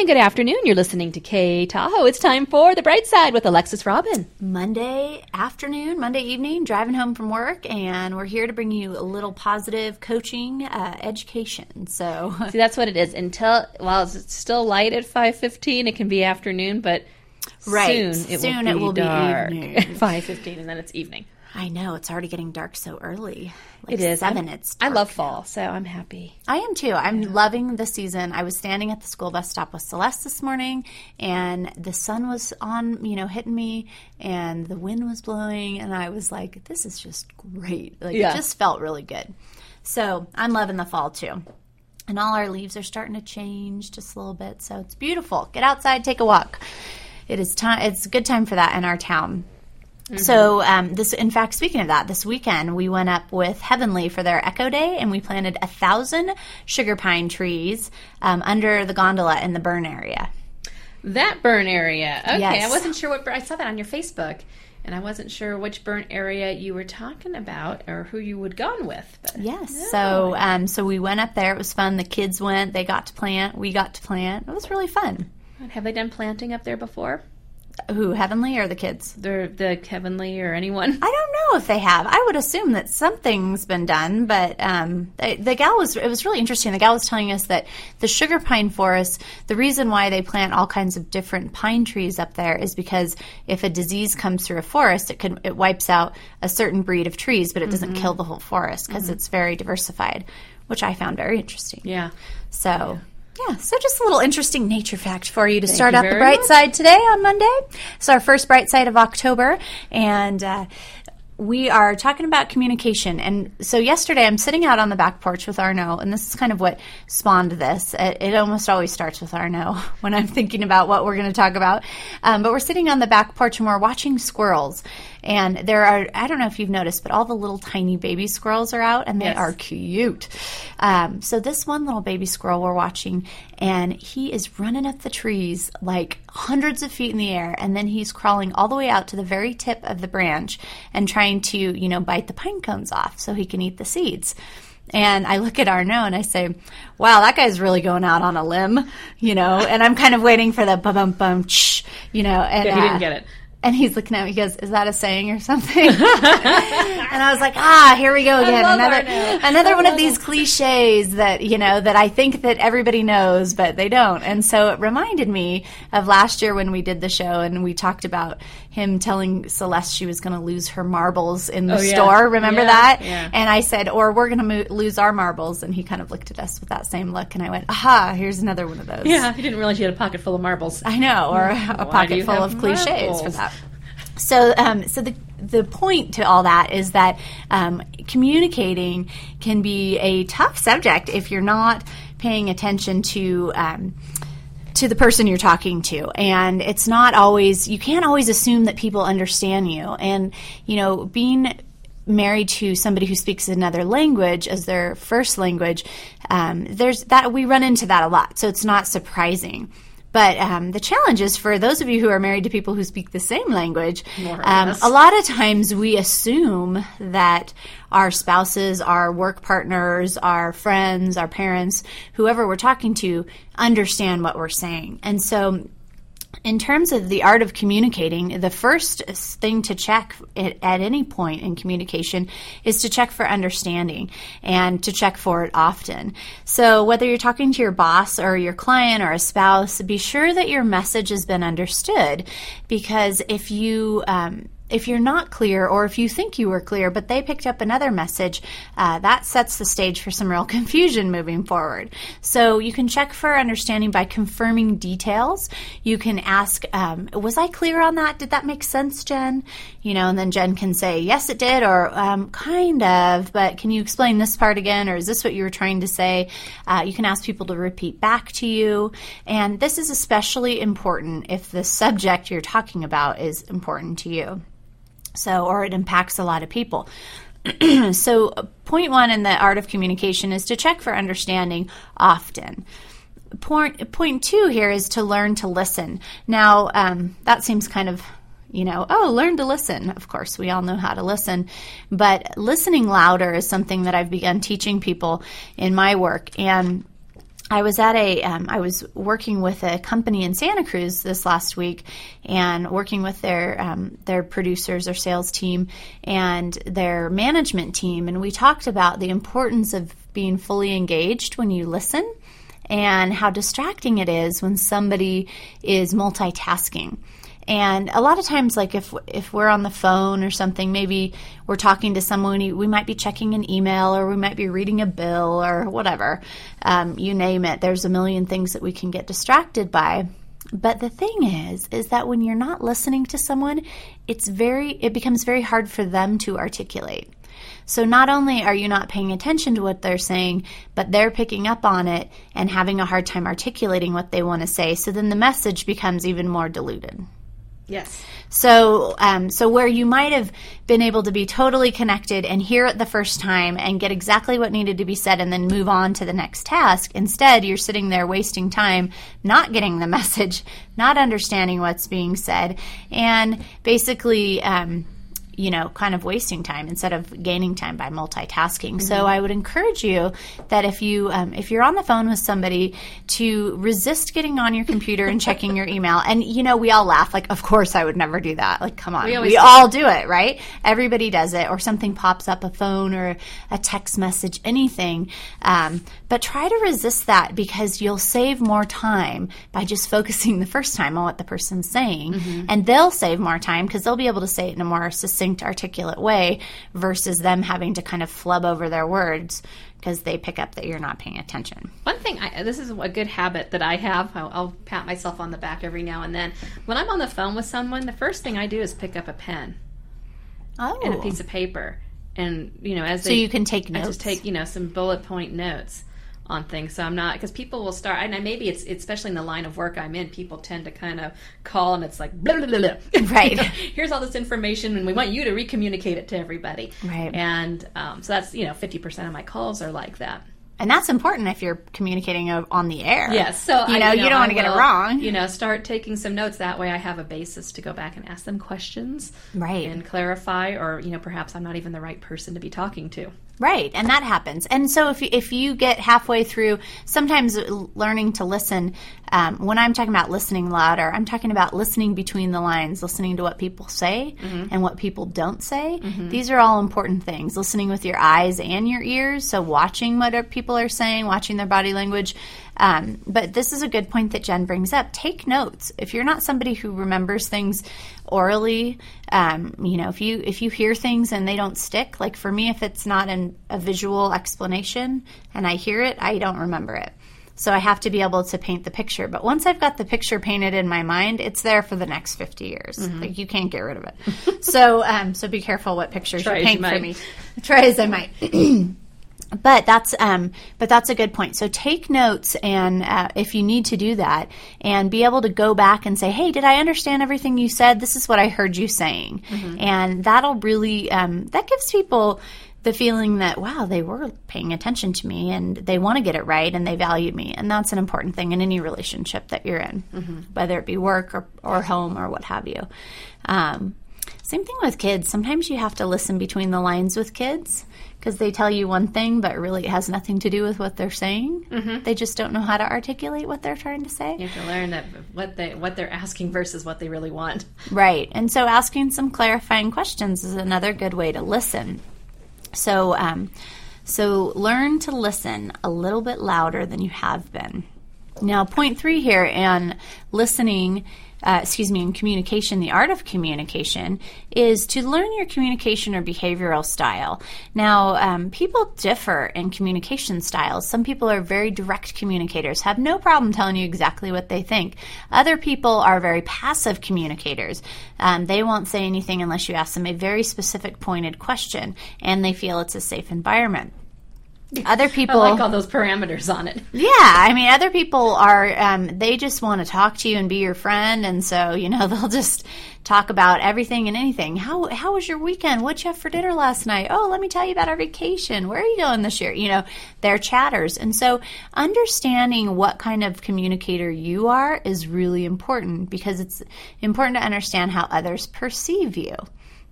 And good afternoon. You're listening to K Tahoe. It's time for The Bright Side with Alexis Robin. Monday afternoon, Monday evening, driving home from work, and we're here to bring you a little positive coaching uh, education. So, See, that's what it is. Until, while it's still light at 5.15, it can be afternoon, but Right. soon it Soon will it be will be dark. evening. 5.15, and then it's evening. I know it's already getting dark so early. Like It is. 7 I'm- It's I love fall, so I'm happy. I am too. I'm loving the season. I was standing at the school bus stop with Celeste this morning, and the sun was on, you know, hitting me, and the wind was blowing, and I was like, "This is just great." Like Yeah. it just felt really good. So I'm loving the fall too. And all our leaves are starting to change just a little bit, so it's beautiful. Get outside, take a walk. It is time. It's a good time for that in our town. So, um, this, in fact, speaking of that, this weekend we went up with Heavenly for their Echo Day, and we planted a thousand sugar pine trees um, under the gondola in the burn area. That burn area. Okay, Yes. I wasn't sure what, I saw that on your Facebook, and I wasn't sure which burn area you were talking about or who you would gone with. But Yes. So, um, so we went up there. It was fun. The kids went. They got to plant. We got to plant. It was really fun. Have they done planting up there before? Who, Heavenly or the kids? The, the Heavenly or anyone? I don't know if they have. I would assume that something's been done, but um, the, the gal was. It was really interesting. The gal was telling us that the sugar pine forest. The reason why they plant all kinds of different pine trees up there is because if a disease comes through a forest, it can it wipes out a certain breed of trees, but it doesn't kill the whole forest because it's very diversified, which I found very interesting. Yeah. So. Yeah, so just a little interesting nature fact for you to start you out the bright much. side today on Monday. It's our first bright side of October, and uh, we are talking about communication. And so yesterday, I'm sitting out on the back porch with Arno, and this is kind of what spawned this. It, it almost always starts with Arno when I'm thinking about what we're going to talk about. Um, but we're sitting on the back porch and we're watching squirrels. And there are, I don't know if you've noticed, but all the little tiny baby squirrels are out and they Yes. are cute. Um, so this one little baby squirrel we're watching, and he is running up the trees like hundreds of feet in the air, and then he's crawling all the way out to the very tip of the branch and trying to, you know, bite the pine cones off so he can eat the seeds. And I look at Arno and I say, "Wow, that guy's really going out on a limb," you know. And I'm kind of waiting for the bum bum bum, shh, you know. And Yeah, he uh, didn't get it. and he's looking at me. He goes, "Is that a saying or something?" and I was like, "Ah, here we go again. Another another I one of these cliches that you know that I think that everybody knows, but they don't." And so it reminded me of last year when we did the show and we talked about him telling Celeste she was going to lose her marbles in the Oh, yeah. store. Remember Yeah, that? yeah. And I said, "Or we're going to mo- lose our marbles." And he kind of looked at us with that same look, and I went, "Aha! Here's another one of those." Yeah, he didn't realize you had a pocket full of marbles. I know, or a pocket full of cliches marbles? for that. So, um, so the the point to all that is that um, communicating can be a tough subject if you're not paying attention to. Um, to the person you're talking to. And it's not always you can't always assume that people understand you. And you know being married to somebody who speaks another language as their first language um, there's that we run into that a lot. So it's not surprising but um, the challenge is for those of you who are married to people who speak the same language. Um, a lot of times we assume that our spouses, our work partners, our friends, our parents, whoever we're talking to, understand what we're saying. And so in terms of the art of communicating, the first thing to check at, any point in communication is to check for understanding and to check for it often. So, whether you're talking to your boss or your client or a spouse, be sure that your message has been understood because if you um, if you're not clear or if you think you were clear but they picked up another message, uh, that sets the stage for some real confusion moving forward. So you can check for understanding by confirming details. You can ask, um, was I clear on that? Did that make sense, Jen? You know, and then Jen can say, yes, it did, or um, kind of, but can you explain this part again, or is this what you were trying to say? Uh, you can ask people to repeat back to you. And this is especially important if the subject you're talking about is important to you so or it impacts a lot of people. So point one in the art of communication is to check for understanding often. Point point two here is to learn to listen. Now um, that seems kind of you know oh learn to listen. Of course we all know how to listen. But listening louder is something that i've begun teaching people in my work. And I was at a, um, I was working with a company in Santa Cruz this last week, and working with their um, their producers, their sales team, and their management team, and we talked about the importance of being fully engaged when you listen, and how distracting it is when somebody is multitasking. And a lot of times, like if if we're on the phone or something, maybe we're talking to someone, we might be checking an email or we might be reading a bill or whatever. Um, you name it. There's a million things that we can get distracted by. But the thing is, is that when you're not listening to someone, it's very it becomes very hard for them to articulate. So not only are you not paying attention to what they're saying, but they're picking up on it and having a hard time articulating what they want to say. So then the message becomes even more diluted. Yes. So, um, so where you might have been able to be totally connected and hear it the first time and get exactly what needed to be said and then move on to the next task, instead you're sitting there wasting time, not getting the message, not understanding what's being said, and basically. Um, you know, kind of wasting time instead of gaining time by multitasking. Mm-hmm. So I would encourage you that if you um, if you're on the phone with somebody, to resist getting on your computer and checking your email. And you know, we all laugh like, of course I would never do that. Like, come on, we, we all do it, right? Everybody does it, or something pops up, a phone or a text message, anything. Um, but try to resist that because you'll save more time by just focusing the first time on what the person's saying, mm-hmm. and they'll save more time because they'll be able to say it in a more succinct succinct, articulate way versus them having to kind of flub over their words because they pick up that you're not paying attention. One thing, I, this is a good habit that I have. I'll, I'll, pat myself on the back every now and then. When I'm on the phone with someone, the first thing I do is pick up a pen oh. and a oh. piece of paper, and you know, as so they, you can take notes. I just take you know some bullet point notes on things. So I'm not because people will start, and maybe it's especially in the line of work I'm in. People tend to kind of call, and it's like blah, blah, blah, right. Here's all this information, and we want you to recommunicate it to everybody. Right. And um, so that's you know 50 percent of my calls are like that. And that's important if you're communicating on the air. Yes. So you know, I, you, know, you don't want to get it wrong. You know, start taking some notes. That way, I have a basis to go back and ask them questions, right, and clarify. Or you know, perhaps I'm not even the right person to be talking to. Right, and that happens. And so if you, if you get halfway through, sometimes learning to listen, um, when I'm talking about listening louder, I'm talking about listening between the lines, listening to what people say mm-hmm. and what people don't say. Mm-hmm. These are all important things. Listening with your eyes and your ears, so watching what people are saying, watching their body language. Um, but this is a good point that Jen brings up. Take notes. If you're not somebody who remembers things orally, um, you know, if you if you hear things and they don't stick, like for me, if it's not an, a visual explanation and I hear it, I don't remember it. So I have to be able to paint the picture. But once I've got the picture painted in my mind, it's there for the next 50 years. Mm-hmm. Like you can't get rid of it. so, um, so be careful what pictures Try you paint you for me. Try as I might. but that's um, but that's a good point. So take notes, and uh, if you need to do that, and be able to go back and say, "Hey, did I understand everything you said? This is what I heard you saying," mm-hmm. and that'll really um, that gives people the feeling that wow, they were paying attention to me, and they want to get it right, and they value me, and that's an important thing in any relationship that you're in, mm-hmm. whether it be work or, or home or what have you. Um, same thing with kids. Sometimes you have to listen between the lines with kids because they tell you one thing, but really it has nothing to do with what they're saying. Mm-hmm. They just don't know how to articulate what they're trying to say. You have to learn that what they what they're asking versus what they really want. Right, and so asking some clarifying questions is another good way to listen. So, um, so learn to listen a little bit louder than you have been. Now, point three here, and listening uh, excuse me, in communication, the art of communication, is to learn your communication or behavioral style. Now, um, people differ in communication styles. Some people are very direct communicators, have no problem telling you exactly what they think. Other people are very passive communicators. Um, they won't say anything unless you ask them a very specific, pointed question, and they feel it's a safe environment. Other people I like all those parameters on it. Yeah, I mean, other people are um, they just want to talk to you and be your friend, and so you know they'll just talk about everything and anything. How how was your weekend? What'd you have for dinner last night? Oh, let me tell you about our vacation. Where are you going this year? You know, they're chatters, and so understanding what kind of communicator you are is really important because it's important to understand how others perceive you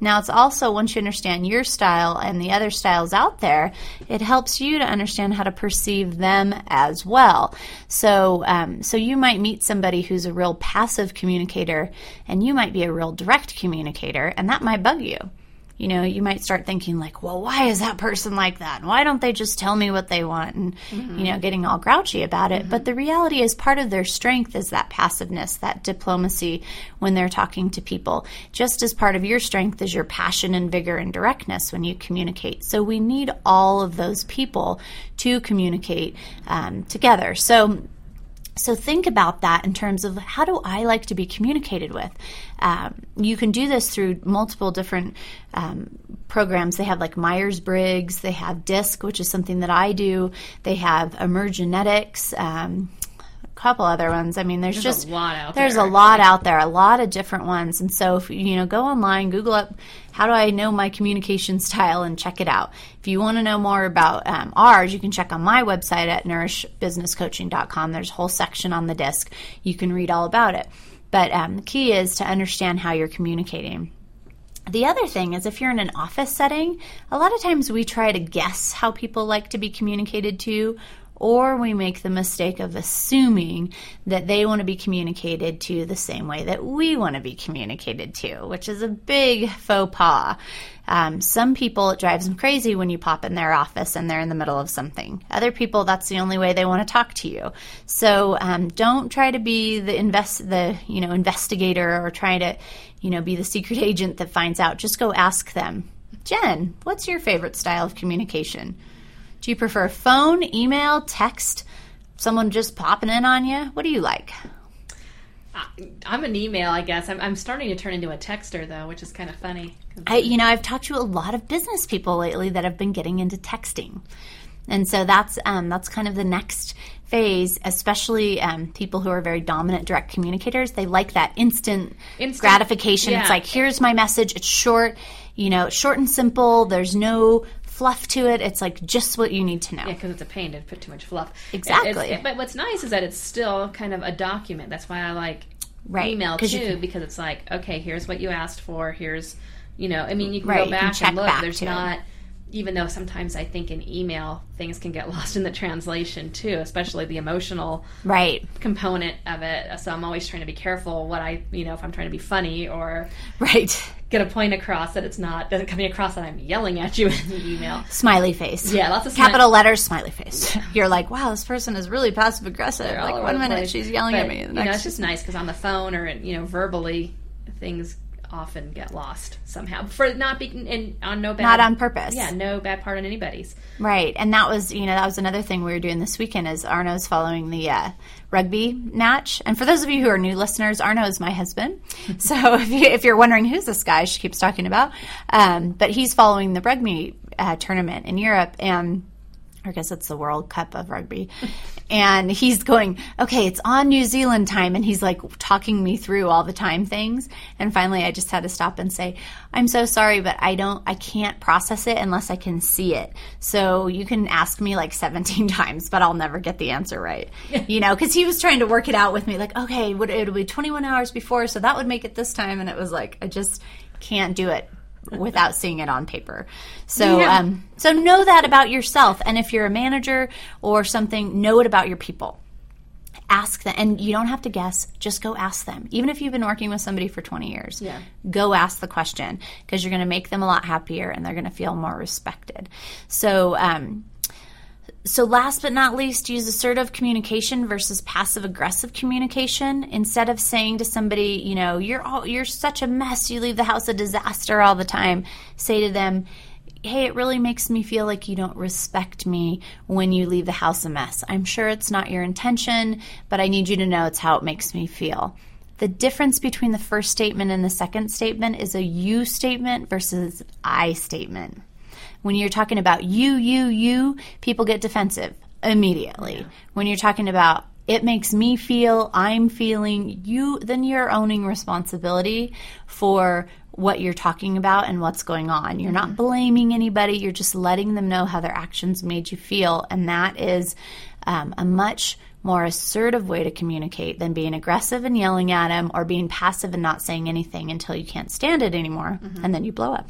Now, it's also once you understand your style and the other styles out there, it helps you to understand how to perceive them as well. So, um, so you might meet somebody who's a real passive communicator, and you might be a real direct communicator, and that might bug you you know, you might start thinking like, well, why is that person like that? And why don't they just tell me what they want? And, mm-hmm. you know, getting all grouchy about it. Mm-hmm. But the reality is part of their strength is that passiveness, that diplomacy when they're talking to people. Just as part of your strength is your passion and vigor and directness when you communicate. So we need all of those people to communicate um, together. So so think about that in terms of how do I like to be communicated with. Um, you can do this through multiple different um, programs. They have like Myers Briggs, they have DISC, which is something that I do. They have Emergenetics. Um, couple other ones. I mean, there's, there's just a lot out there's there. a lot out there, a lot of different ones. And so, if you know, go online, Google up how do I know my communication style, and check it out. If you want to know more about um, ours, you can check on my website at nourishbusinesscoaching.com. There's a whole section on the disc. You can read all about it. But um, the key is to understand how you're communicating. The other thing is if you're in an office setting, a lot of times we try to guess how people like to be communicated to or we make the mistake of assuming that they want to be communicated to the same way that we want to be communicated to, which is a big faux pas. Um, some people, it drives them crazy when you pop in their office and they're in the middle of something. Other people, that's the only way they want to talk to you. So um, don't try to be the invest the you know investigator or try to you know be the secret agent that finds out. Just go ask them. Jen, what's your favorite style of communication? Do you prefer phone, email, text, someone just popping in on you? What do you like? I'm an email, I guess. I'm, I'm, starting to turn into a texter, though, which is kind of funny. I, you know, I've talked to a lot of business people lately that have been getting into texting, and so that's um, that's kind of the next phase. Especially um, people who are very dominant direct communicators, they like that instant, instant gratification. Yeah. It's like, here's my message. It's short, you know, short and simple. There's no fluff to it. It's like just what you need to know. Yeah, because it's a pain to put too much fluff. Exactly. It, but what's nice is that it's still kind of a document. That's why I like right. email too, can, because it's like, okay, here's what you asked for. Here's, you know, I mean, you can right, go back and look. There's not. It. Even though sometimes I think in email things can get lost in the translation too, especially the emotional right component of it. So I'm always trying to be careful what I, you know, if I'm trying to be funny or right get a point across that it's not doesn't coming across that I'm yelling at you in the email. Smiley face. Yeah, lots of capital letters, smiley face. Yeah. You're like, wow, this person is really passive aggressive. Like one minute place. she's yelling but, at me, the next. You know, it's just nice because on the phone or you know verbally things often get lost somehow. For not being in on no bad not on purpose. Yeah no bad part on anybody's. Right and that was you know that was another thing we were doing this weekend is arno's following the uh, rugby match. And for those of you who are new listeners arno is my husband. So if, you, if you're wondering who's this guy she keeps talking about um, but he's following the rugby uh, tournament in europe. And I guess it's the World Cup of rugby. and he's going, okay, it's on New Zealand time. And he's like talking me through all the time things. And finally, I just had to stop and say, I'm so sorry, but I don't, I can't process it unless I can see it. So you can ask me like 17 times, but I'll never get the answer right. you know, because he was trying to work it out with me, like, okay, it'll be 21 hours before, so that would make it this time. And it was like, I just can't do it without seeing it on paper. So, yeah. um, so know that about yourself. And if you're a manager or something, know it about your people. Ask them, and you don't have to guess. Just go ask them. Even if you've been working with somebody for 20 years, yeah. go ask the question because you're going to make them a lot happier and they're going to feel more respected. So, um, so, last but not least, use assertive communication versus passive aggressive communication. Instead of saying to somebody, you know, you're all, you're such a mess, you leave the house a disaster all the time, say to them, hey, it really makes me feel like you don't respect me when you leave the house a mess. I'm sure it's not your intention, but I need you to know it's how it makes me feel. The difference between the first statement and the second statement is a you statement versus I statement. When you're talking about you, you, you, people get defensive immediately. Yeah. When you're talking about it makes me feel, I'm feeling, you, then you're owning responsibility for what you're talking about and what's going on. You're not mm-hmm. blaming anybody, you're just letting them know how their actions made you feel. And that is um, a much more assertive way to communicate than being aggressive and yelling at them or being passive and not saying anything until you can't stand it anymore mm-hmm. and then you blow up.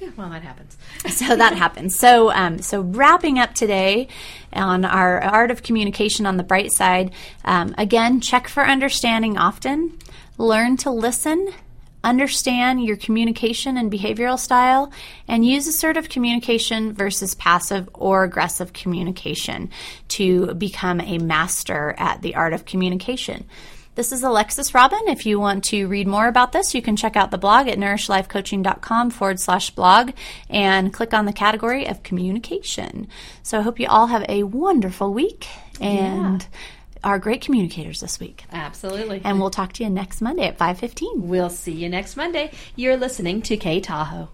Yeah, well, that happens. so that happens. So, um, so wrapping up today on our art of communication on the bright side. Um, again, check for understanding often. Learn to listen. Understand your communication and behavioral style, and use assertive communication versus passive or aggressive communication to become a master at the art of communication. This is Alexis Robin. If you want to read more about this, you can check out the blog at nourishlifecoaching.com forward slash blog and click on the category of communication. So I hope you all have a wonderful week and yeah. are great communicators this week. Absolutely. And we'll talk to you next Monday at 5.15. We'll see you next Monday. You're listening to K Tahoe.